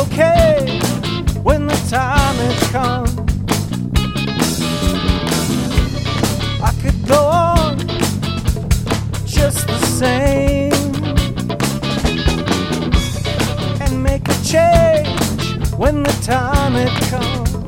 okay when the time has come. I could go on just the same and make a change when the time had come.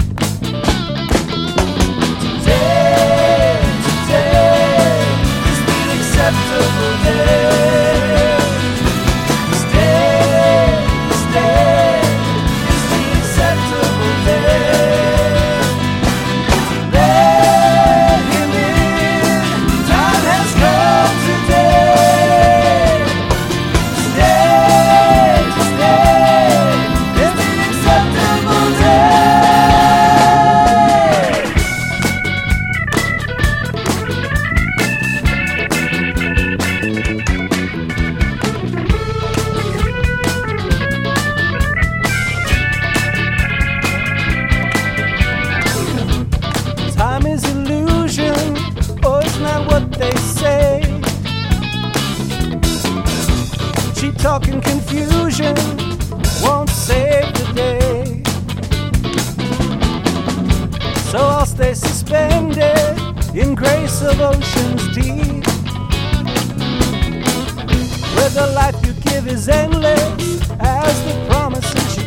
Talk and confusion won't save the day. So I'll stay suspended in grace of oceans deep. Where the life you give is endless as the promises you